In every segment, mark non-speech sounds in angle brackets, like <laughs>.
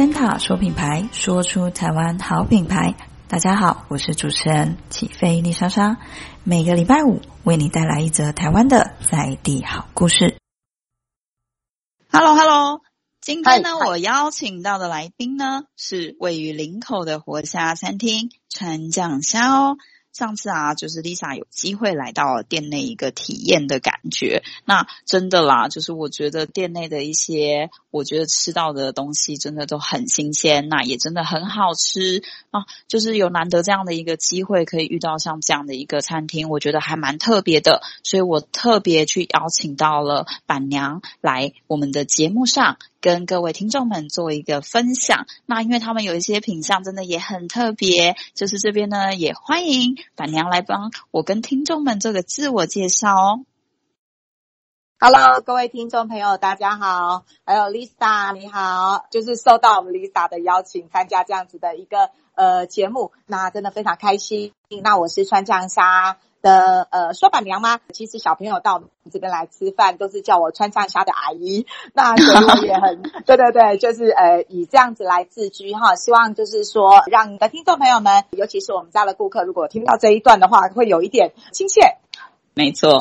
森塔说品牌，说出台湾好品牌。大家好，我是主持人起飞丽莎莎，每个礼拜五为你带来一则台湾的在地好故事。Hello，Hello，今天呢，我邀请到的来宾呢是位于林口的活虾餐厅川酱虾哦。上次啊，就是 Lisa 有机会来到店内一个体验的感觉。那真的啦，就是我觉得店内的一些，我觉得吃到的东西真的都很新鲜，那也真的很好吃啊。就是有难得这样的一个机会，可以遇到像这样的一个餐厅，我觉得还蛮特别的。所以我特别去邀请到了板娘来我们的节目上。跟各位听众们做一个分享，那因为他们有一些品相真的也很特别，就是这边呢也欢迎板娘来帮我跟听众们做个自我介绍哦。Hello，各位听众朋友，大家好，还有 Lisa 你好，就是受到我们 Lisa 的邀请参加这样子的一个呃节目，那真的非常开心。那我是川酱虾的呃，说板娘吗？其实小朋友到我们这边来吃饭，都是叫我川酱虾的阿姨。那所以也很对对对，就是呃以这样子来自居哈。希望就是说，让你的听众朋友们，尤其是我们家的顾客，如果听到这一段的话，会有一点亲切。没错。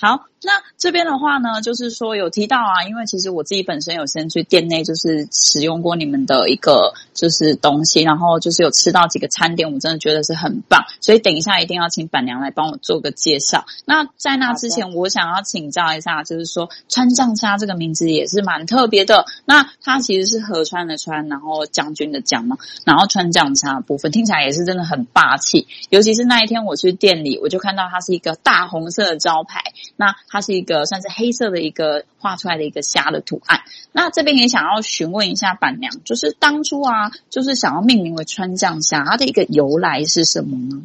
好。那这边的话呢，就是说有提到啊，因为其实我自己本身有先去店内就是使用过你们的一个就是东西，然后就是有吃到几个餐点，我真的觉得是很棒，所以等一下一定要请板娘来帮我做个介绍。那在那之前，我想要请教一下，就是说川酱虾这个名字也是蛮特别的。那它其实是河川的川，然后将军的将嘛，然后川酱虾的部分听起来也是真的很霸气。尤其是那一天我去店里，我就看到它是一个大红色的招牌，那。它是一个算是黑色的一个画出来的一个虾的图案。那这边也想要询问一下板娘，就是当初啊，就是想要命名为川酱虾，它的一个由来是什么呢？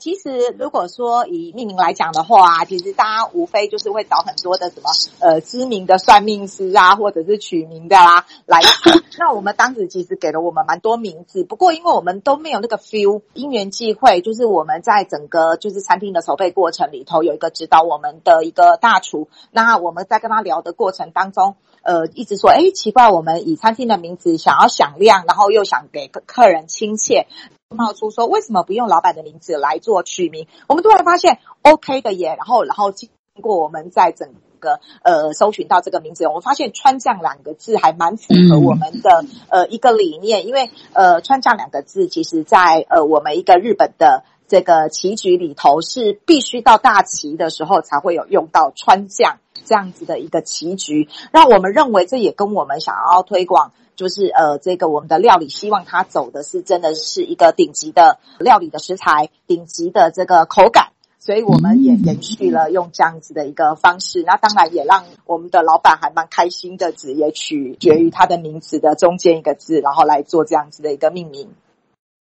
其实，如果说以命名来讲的话，其实大家无非就是会找很多的什么呃知名的算命师啊，或者是取名的啦、啊、来。<coughs> 那我们当时其实给了我们蛮多名字，不过因为我们都没有那个 feel，因缘际会，就是我们在整个就是餐厅的筹备过程里头，有一个指导我们的一个大厨。那我们在跟他聊的过程当中，呃，一直说，哎，奇怪，我们以餐厅的名字想要响亮，然后又想给客客人亲切。冒出说，为什么不用老板的名字来做取名？我们突然发现 OK 的耶，然后然后经过我们在整个呃搜寻到这个名字，我们发现川酱两个字还蛮符合我们的呃一个理念，因为呃川酱两个字其实在呃我们一个日本的这个棋局里头是必须到大棋的时候才会有用到川酱这样子的一个棋局，那我们认为这也跟我们想要推广。就是呃，这个我们的料理，希望它走的是真的是一个顶级的料理的食材，顶级的这个口感，所以我们也延续了用这样子的一个方式。那当然也让我们的老板还蛮开心的，只也取决于他的名字的中间一个字，然后来做这样子的一个命名。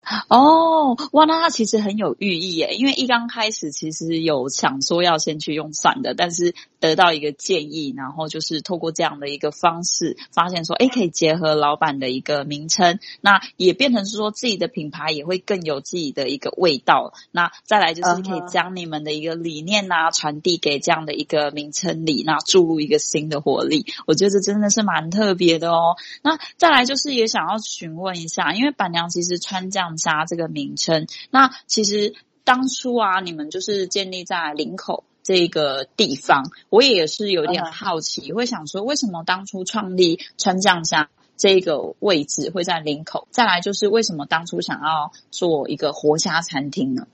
<laughs> 哦，哇，那它其实很有寓意耶，因为一刚开始其实有想说要先去用算的，但是得到一个建议，然后就是透过这样的一个方式，发现说，诶，可以结合老板的一个名称，那也变成是说自己的品牌也会更有自己的一个味道。那再来就是可以将你们的一个理念呐、啊、传递给这样的一个名称里，那注入一个新的活力。我觉得这真的是蛮特别的哦。那再来就是也想要询问一下，因为板娘其实川酱虾这个名称，那其实当初啊，你们就是建立在林口这个地方，我也是有点好奇，会想说为什么当初创立川酱虾这个位置会在林口？再来就是为什么当初想要做一个活虾餐厅呢？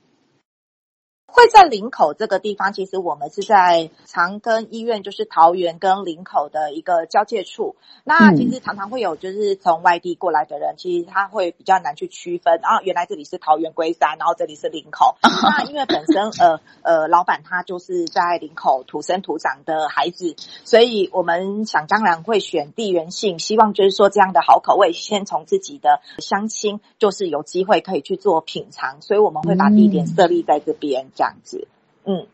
会在林口这个地方，其实我们是在长庚医院，就是桃园跟林口的一个交界处。那其实常常会有就是从外地过来的人，其实他会比较难去区分啊，原来这里是桃园龟山，然后这里是林口。<laughs> 那因为本身呃呃老板他就是在林口土生土长的孩子，所以我们想当然会选地缘性，希望就是说这样的好口味，先从自己的乡亲就是有机会可以去做品尝，所以我们会把地点设立在这边。这样子，嗯，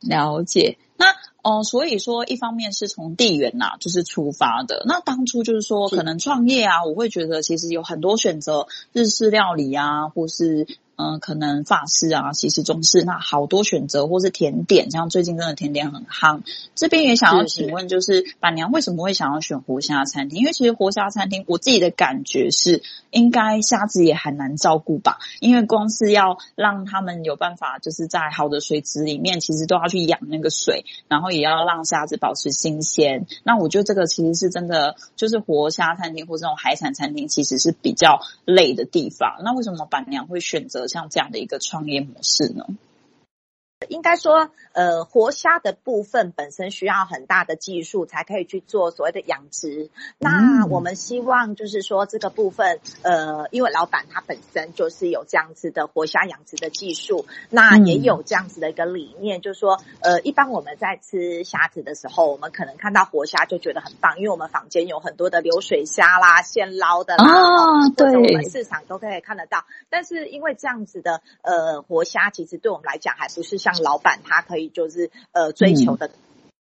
了解。那哦、呃，所以说一方面是从地缘呐、啊，就是出发的。那当初就是说可能创业啊，我会觉得其实有很多选择，日式料理啊，或是。嗯，可能法式啊，其实、中式，那好多选择，或是甜点，像最近真的甜点很夯。这边也想要请问，就是板娘为什么会想要选活虾餐厅？因为其实活虾餐厅，我自己的感觉是，应该虾子也很难照顾吧？因为光是要让他们有办法，就是在好的水质里面，其实都要去养那个水，然后也要让虾子保持新鲜。那我觉得这个其实是真的，就是活虾餐厅或这种海产餐厅，其实是比较累的地方。那为什么板娘会选择？像这样的一个创业模式呢？应该说，呃，活虾的部分本身需要很大的技术，才可以去做所谓的养殖。那我们希望就是说，这个部分，呃，因为老板他本身就是有这样子的活虾养殖的技术，那也有这样子的一个理念，就是说，呃，一般我们在吃虾子的时候，我们可能看到活虾就觉得很棒，因为我们坊间有很多的流水虾啦、现捞的啦，啊，对，我们市场都可以看得到。但是因为这样子的，呃，活虾其实对我们来讲还不是像老板他可以就是呃追求的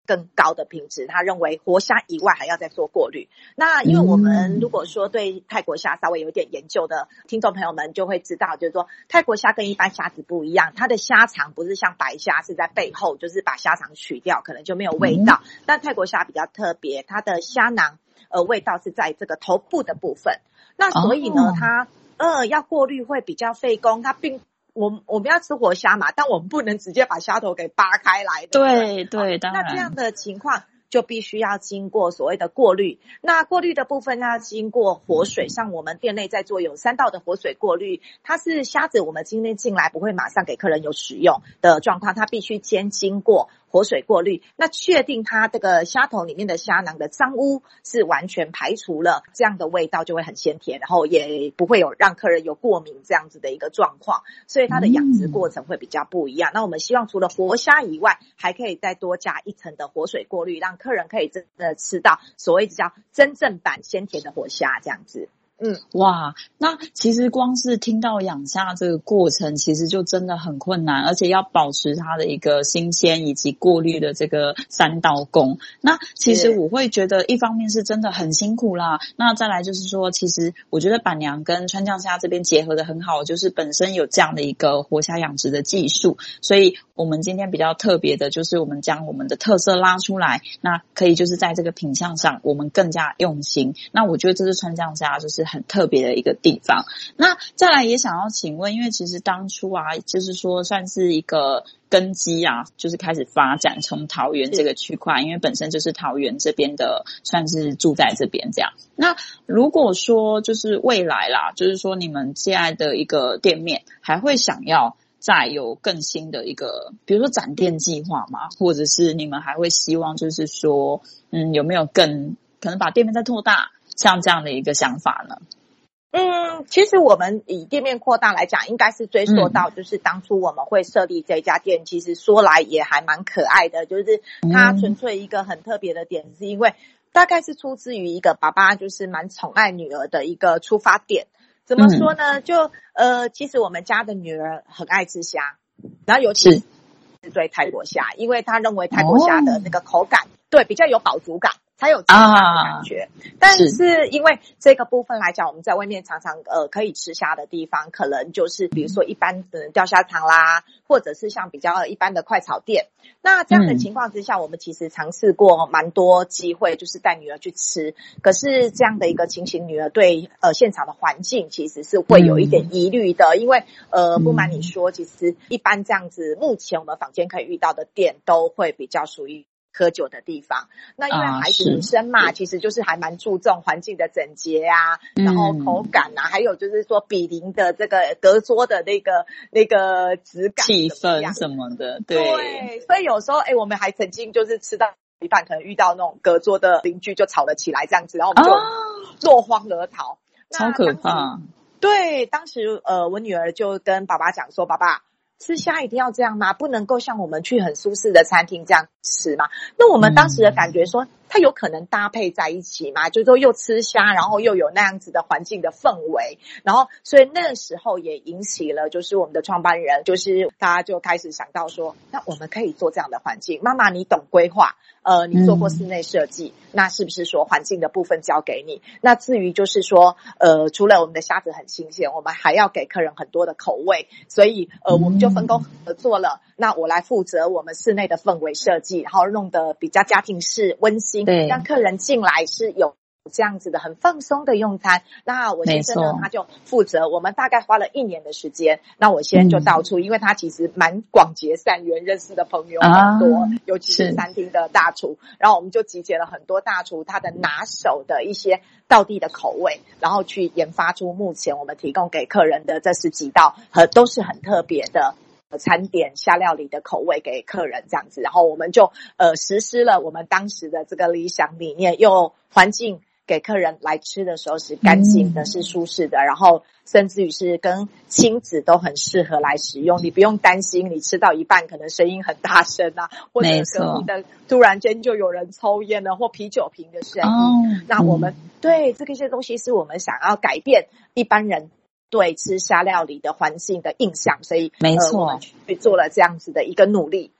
更高的品质，他认为活虾以外还要再做过滤。那因为我们如果说对泰国虾稍微有点研究的听众朋友们就会知道，就是说泰国虾跟一般虾子不一样，它的虾肠不是像白虾是在背后，就是把虾肠取掉可能就没有味道。但泰国虾比较特别，它的虾囊呃味道是在这个头部的部分。那所以呢，它呃要过滤会比较费工，它并。我我们要吃活虾嘛，但我们不能直接把虾头给扒开来。对对，当然。那这样的情况就必须要经过所谓的过滤。那过滤的部分要经过活水，像我们店内在做有三道的活水过滤。它是虾子，我们今天进来不会马上给客人有使用的状况，它必须先经过。活水过滤，那确定它这个虾头里面的虾囊的脏污是完全排除了，这样的味道就会很鲜甜，然后也不会有让客人有过敏这样子的一个状况，所以它的养殖过程会比较不一样。那我们希望除了活虾以外，还可以再多加一层的活水过滤，让客人可以真的吃到所谓叫真正版鲜甜的活虾这样子。嗯，哇，那其实光是听到养虾这个过程，其实就真的很困难，而且要保持它的一个新鲜以及过滤的这个三道工。那其实我会觉得，一方面是真的很辛苦啦。那再来就是说，其实我觉得板娘跟川酱虾这边结合的很好，就是本身有这样的一个活虾养殖的技术，所以我们今天比较特别的就是我们将我们的特色拉出来，那可以就是在这个品相上，我们更加用心。那我觉得这是川酱虾，就是。很特别的一个地方。那再来也想要请问，因为其实当初啊，就是说算是一个根基啊，就是开始发展从桃园这个区块，因为本身就是桃园这边的，算是住在这边这样。那如果说就是未来啦，就是说你们现在的一个店面还会想要再有更新的一个，比如说展店计划嘛？或者是你们还会希望就是说，嗯，有没有更可能把店面再拓大？像这样的一个想法呢？嗯，其实我们以店面扩大来讲，应该是追溯到就是当初我们会设立这家店，嗯、其实说来也还蛮可爱的，就是它纯粹一个很特别的点，是因为大概是出自于一个爸爸就是蛮宠爱女儿的一个出发点。怎么说呢？就呃，其实我们家的女儿很爱吃虾，然后尤其是对泰国虾，因为她认为泰国虾的那个口感，哦、对，比较有饱足感。才有这样的感觉，啊、但是因为这个部分来讲，我们在外面常常呃可以吃虾的地方，可能就是比如说一般的钓虾场啦，或者是像比较一般的快炒店。那这样的情况之下，嗯、我们其实尝试过蛮多机会，就是带女儿去吃。可是这样的一个情形，女儿对呃现场的环境其实是会有一点疑虑的，嗯、因为呃不瞒你说，其实一般这样子，目前我们坊间可以遇到的店都会比较属于。喝酒的地方，那因为孩子女生嘛，啊、其实就是还蛮注重环境的整洁啊，嗯、然后口感啊，还有就是说比邻的这个隔桌的那个那个质感、气氛什么的，对。对，所以有时候，哎，我们还曾经就是吃到一半，可能遇到那种隔桌的邻居就吵了起来，这样子，然后我们就落荒而逃，啊、超可怕。对，当时呃，我女儿就跟爸爸讲说：“爸爸。”吃虾一定要这样吗？不能够像我们去很舒适的餐厅这样吃吗？那我们当时的感觉说，它有可能搭配在一起嘛，就是说又吃虾，然后又有那样子的环境的氛围，然后所以那个时候也引起了，就是我们的创办人，就是大家就开始想到说，那我们可以做这样的环境。妈妈，你懂规划，呃，你做过室内设计，嗯、那是不是说环境的部分交给你？那至于就是说，呃，除了我们的虾子很新鲜，我们还要给客人很多的口味，所以呃，我们就分工合作了。嗯、那我来负责我们室内的氛围设计，然后弄得比较家庭式温馨，对，让客人进来是有。这样子的很放松的用餐，那我先生呢，他就负责。我们大概花了一年的时间，那我先生就到处，嗯、因为他其实蛮广结善缘，认识的朋友很多，啊、尤其是餐厅的大厨。然后我们就集结了很多大厨，他的拿手的一些道地的口味，然后去研发出目前我们提供给客人的这十几道和都是很特别的餐点下料理的口味给客人这样子。然后我们就呃实施了我们当时的这个理想理念，用环境。给客人来吃的时候是干净的，是舒适的，然后甚至于是跟亲子都很适合来使用。你不用担心你吃到一半可能声音很大声啊，或者隔壁的突然间就有人抽烟了，或啤酒瓶的声音。那我们对这个些东西是我们想要改变一般人对吃虾料理的环境的印象，所以没错，去做了这样子的一个努力。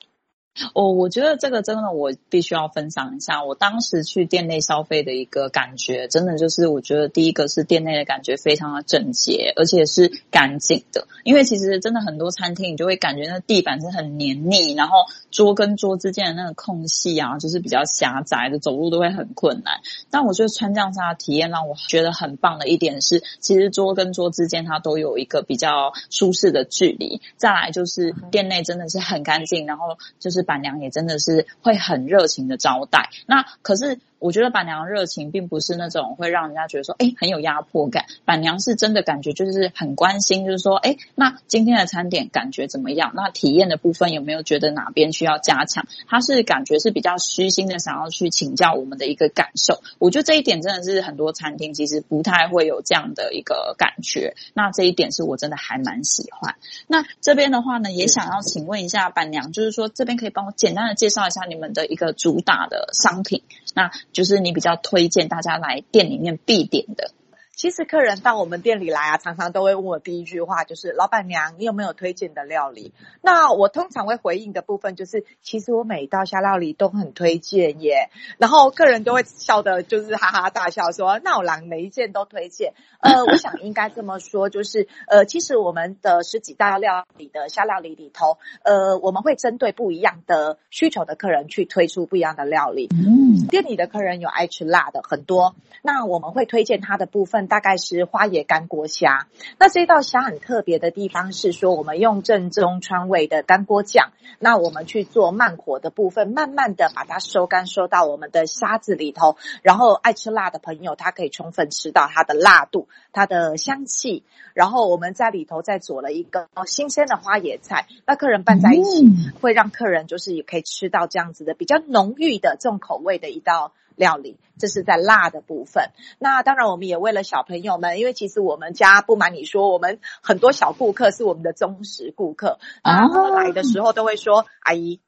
哦，我觉得这个真的，我必须要分享一下。我当时去店内消费的一个感觉，真的就是我觉得第一个是店内的感觉非常的整洁，而且是干净的。因为其实真的很多餐厅，你就会感觉那地板是很黏腻，然后桌跟桌之间的那个空隙啊，就是比较狭窄的，走路都会很困难。但我觉得川酱沙的体验让我觉得很棒的一点是，其实桌跟桌之间它都有一个比较舒适的距离。再来就是店内真的是很干净，然后就是。板娘也真的是会很热情的招待，那可是。我觉得板娘热情并不是那种会让人家觉得说，哎，很有压迫感。板娘是真的感觉就是很关心，就是说，哎，那今天的餐点感觉怎么样？那体验的部分有没有觉得哪边需要加强？她是感觉是比较虚心的，想要去请教我们的一个感受。我觉得这一点真的是很多餐厅其实不太会有这样的一个感觉。那这一点是我真的还蛮喜欢。那这边的话呢，也想要请问一下板娘，就是说这边可以帮我简单的介绍一下你们的一个主打的商品。那就是你比较推荐大家来店里面必点的。其实客人到我们店里来啊，常常都会问我第一句话就是：“老板娘，你有没有推荐的料理？”那我通常会回应的部分就是：“其实我每一道虾料理都很推荐耶。”然后客人都会笑得就是哈哈大笑说：“那我让每一件都推荐。”呃，<laughs> 我想应该这么说，就是呃，其实我们的十几道料理的虾料理里头，呃，我们会针对不一样的需求的客人去推出不一样的料理。嗯，店里的客人有爱吃辣的很多，那我们会推荐他的部分。大概是花椰干锅虾。那这道虾很特别的地方是说，我们用正宗川味的干锅酱，那我们去做慢火的部分，慢慢的把它收干，收到我们的虾子里头。然后爱吃辣的朋友，他可以充分吃到它的辣度、它的香气。然后我们在里头再做了一个新鲜的花椰菜，那客人拌在一起，会让客人就是也可以吃到这样子的比较浓郁的重口味的一道料理，这是在辣的部分。那当然，我们也为了小朋友们，因为其实我们家不瞒你说，我们很多小顾客是我们的忠实顾客啊，来的时候都会说：“阿姨，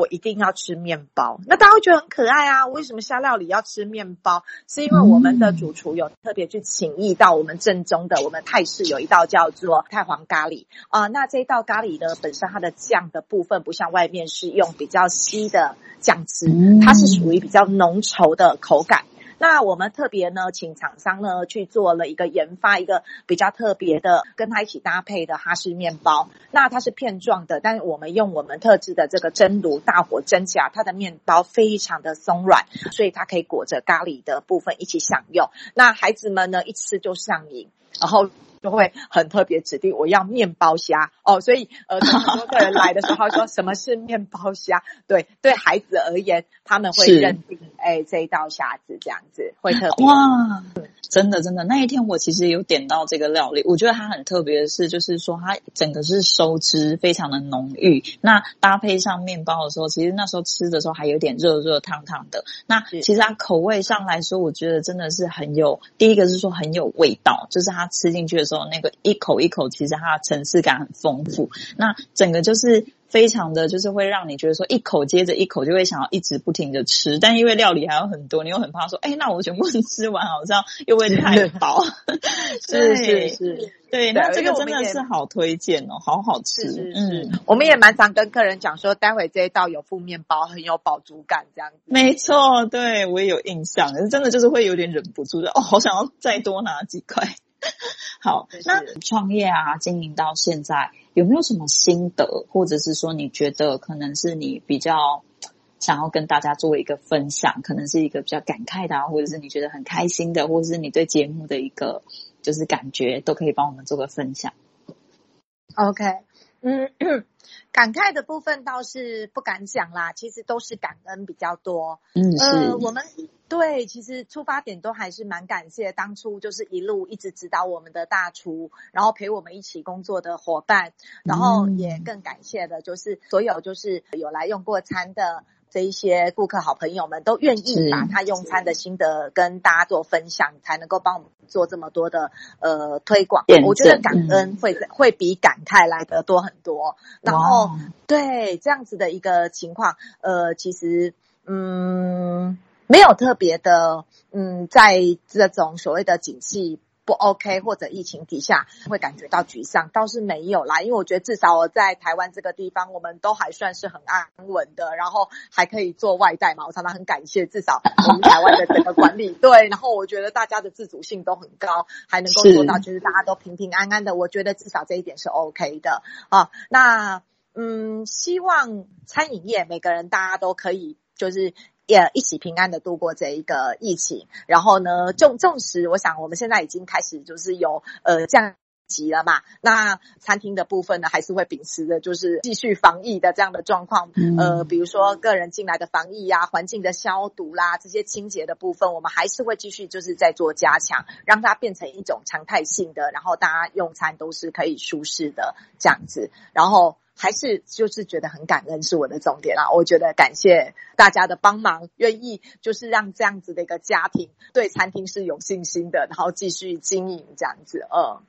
我一定要吃面包。”那大家会觉得很可爱啊。为什么虾料理要吃面包？是因为我们的主厨有特别去请意到我们正宗的，我们泰式有一道叫做泰皇咖喱啊。那这一道咖喱呢，本身它的酱的部分不像外面是用比较稀的。酱汁，它是属于比较浓稠的口感。那我们特别呢，请厂商呢去做了一个研发，一个比较特别的，跟它一起搭配的哈士面包。那它是片状的，但是我们用我们特制的这个蒸炉大火蒸起来，它的面包非常的松软，所以它可以裹着咖喱的部分一起享用。那孩子们呢，一吃就上瘾，然后。就会很特别指定我要面包虾哦，所以呃，很多客人来的时候说什么是面包虾？对，对孩子而言，他们会认定哎这一道虾子这样子会特别哇。真的，真的，那一天我其实有点到这个料理，我觉得它很特别的是，就是说它整个是收汁非常的浓郁，那搭配上面包的时候，其实那时候吃的时候还有点热热烫烫的。那其实它口味上来说，我觉得真的是很有，第一个是说很有味道，就是它吃进去的时时候，那个一口一口，其实它的层次感很丰富。那整个就是。非常的就是会让你觉得说一口接着一口就会想要一直不停的吃，但因为料理还有很多，你又很怕说，哎，那我全部吃完好像又会太饱。<laughs> 是是是，对，那这个真的是好推荐哦，好好吃。是是是，嗯，我们也蛮常跟客人讲说，待会这一道有副面包，很有饱足感这样子。没错，对我也有印象，可是真的就是会有点忍不住的哦，好想要再多拿几块。<laughs> 好，那创业啊，经营到现在有没有什么心得，或者是说你觉得可能是你比较想要跟大家做一个分享，可能是一个比较感慨的啊，或者是你觉得很开心的，或者是你对节目的一个就是感觉，都可以帮我们做个分享。OK，嗯。感慨的部分倒是不敢讲啦，其实都是感恩比较多。嗯，是。呃，我们对，其实出发点都还是蛮感谢当初就是一路一直指导我们的大厨，然后陪我们一起工作的伙伴，然后也更感谢的就是所有就是有来用过餐的。这一些顾客好朋友们都愿意把他用餐的心得跟大家做分享，才能够帮我们做这么多的呃推广。我觉得感恩会、嗯、会比感慨来的多很多。然后对这样子的一个情况，呃，其实嗯没有特别的嗯，在这种所谓的景气。不 OK，或者疫情底下会感觉到沮丧，倒是没有啦。因为我觉得至少我在台湾这个地方，我们都还算是很安稳的，然后还可以做外带嘛。我常常很感谢，至少我们台湾的整个管理 <laughs> 对。然后我觉得大家的自主性都很高，还能够做到就是大家都平平安安的。我觉得至少这一点是 OK 的啊。那嗯，希望餐饮业每个人大家都可以就是。也一起平安的度过这一个疫情，然后呢，纵纵使我想我们现在已经开始就是有呃降级了嘛，那餐厅的部分呢还是会秉持着就是继续防疫的这样的状况，呃，比如说个人进来的防疫呀、啊、环境的消毒啦、这些清洁的部分，我们还是会继续就是在做加强，让它变成一种常态性的，然后大家用餐都是可以舒适的这样子，然后。还是就是觉得很感恩是我的重点啦，我觉得感谢大家的帮忙，愿意就是让这样子的一个家庭对餐厅是有信心的，然后继续经营这样子。嗯，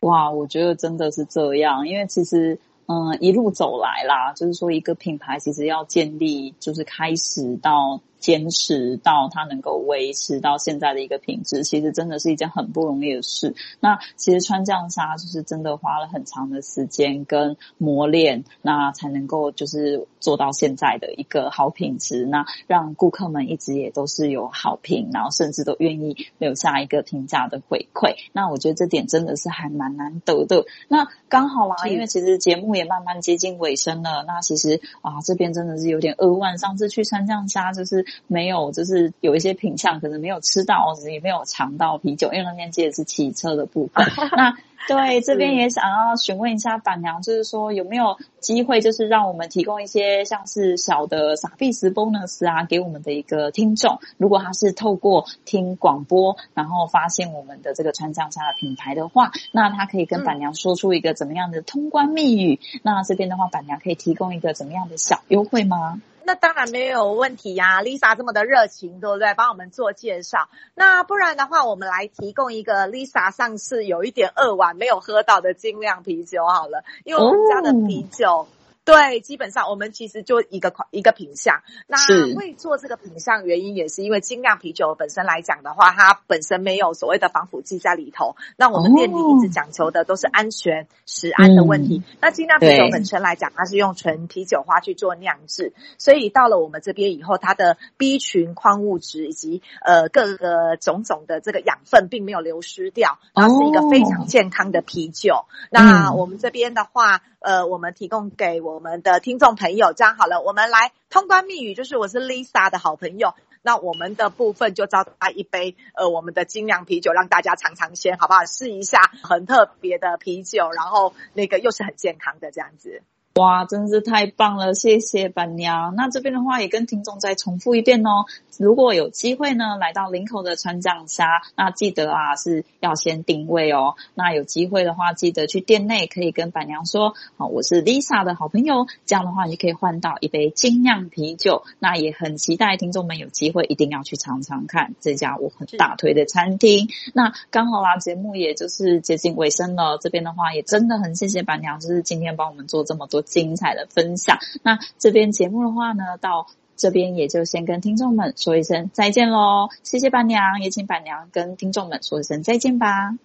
哇，我觉得真的是这样，因为其实嗯一路走来啦，就是说一个品牌其实要建立，就是开始到。坚持到它能够维持到现在的一个品质，其实真的是一件很不容易的事。那其实川酱纱就是真的花了很长的时间跟磨练，那才能够就是做到现在的一个好品质。那让顾客们一直也都是有好评，然后甚至都愿意留下一个评价的回馈。那我觉得这点真的是还蛮难得的。那刚好啦，因为其实节目也慢慢接近尾声了。那其实啊，这边真的是有点扼腕。上次去川酱沙就是。没有，就是有一些品相可能没有吃到，也没有尝到啤酒，因为那天接的是骑车的部分。<laughs> 那对这边也想要询问一下板娘，就是说有没有机会，就是让我们提供一些像是小的傻币石 bonus 啊，给我们的一个听众。如果他是透过听广播，然后发现我们的这个川酱虾的品牌的话，那他可以跟板娘说出一个怎么样的通关密语。嗯、那这边的话，板娘可以提供一个怎么样的小优惠吗？那当然没有问题呀、啊，Lisa 这么的热情，对不对？帮我们做介绍。那不然的话，我们来提供一个 Lisa 上次有一点扼腕没有喝到的精酿啤酒好了，因为我们家的啤酒。哦对，基本上我们其实就一个款一个品相。那会做这个品相原因也是因为精酿啤酒本身来讲的话，它本身没有所谓的防腐剂在里头。那我们店里一直讲求的都是安全、食安的问题。嗯、那精酿啤酒本身来讲，它是用纯啤酒花去做酿制，所以到了我们这边以后，它的 B 群矿物质以及呃各个种种的这个养分并没有流失掉，它是一个非常健康的啤酒。那我们这边的话。呃，我们提供给我们的听众朋友，这样好了，我们来通关密语，就是我是 Lisa 的好朋友，那我们的部分就招待一杯呃我们的精酿啤酒，让大家尝尝鲜，好不好？试一下很特别的啤酒，然后那个又是很健康的这样子。哇，真是太棒了！谢谢板娘。那这边的话也跟听众再重复一遍哦。如果有机会呢，来到林口的川酱虾，那记得啊是要先定位哦。那有机会的话，记得去店内可以跟板娘说，哦，我是 Lisa 的好朋友。这样的话，你可以换到一杯精酿啤酒。那也很期待听众们有机会一定要去尝尝看这家我很大推的餐厅。<laughs> 那刚好啦，节目也就是接近尾声了。这边的话也真的很谢谢板娘，就是今天帮我们做这么多。精彩的分享，那这边节目的话呢，到这边也就先跟听众们说一声再见喽。谢谢板娘，也请板娘跟听众们说一声再见吧。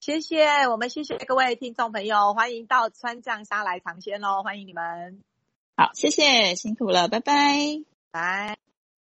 谢谢，我们谢谢各位听众朋友，欢迎到川藏沙来尝鲜喽，欢迎你们。好，谢谢，辛苦了，拜拜，拜。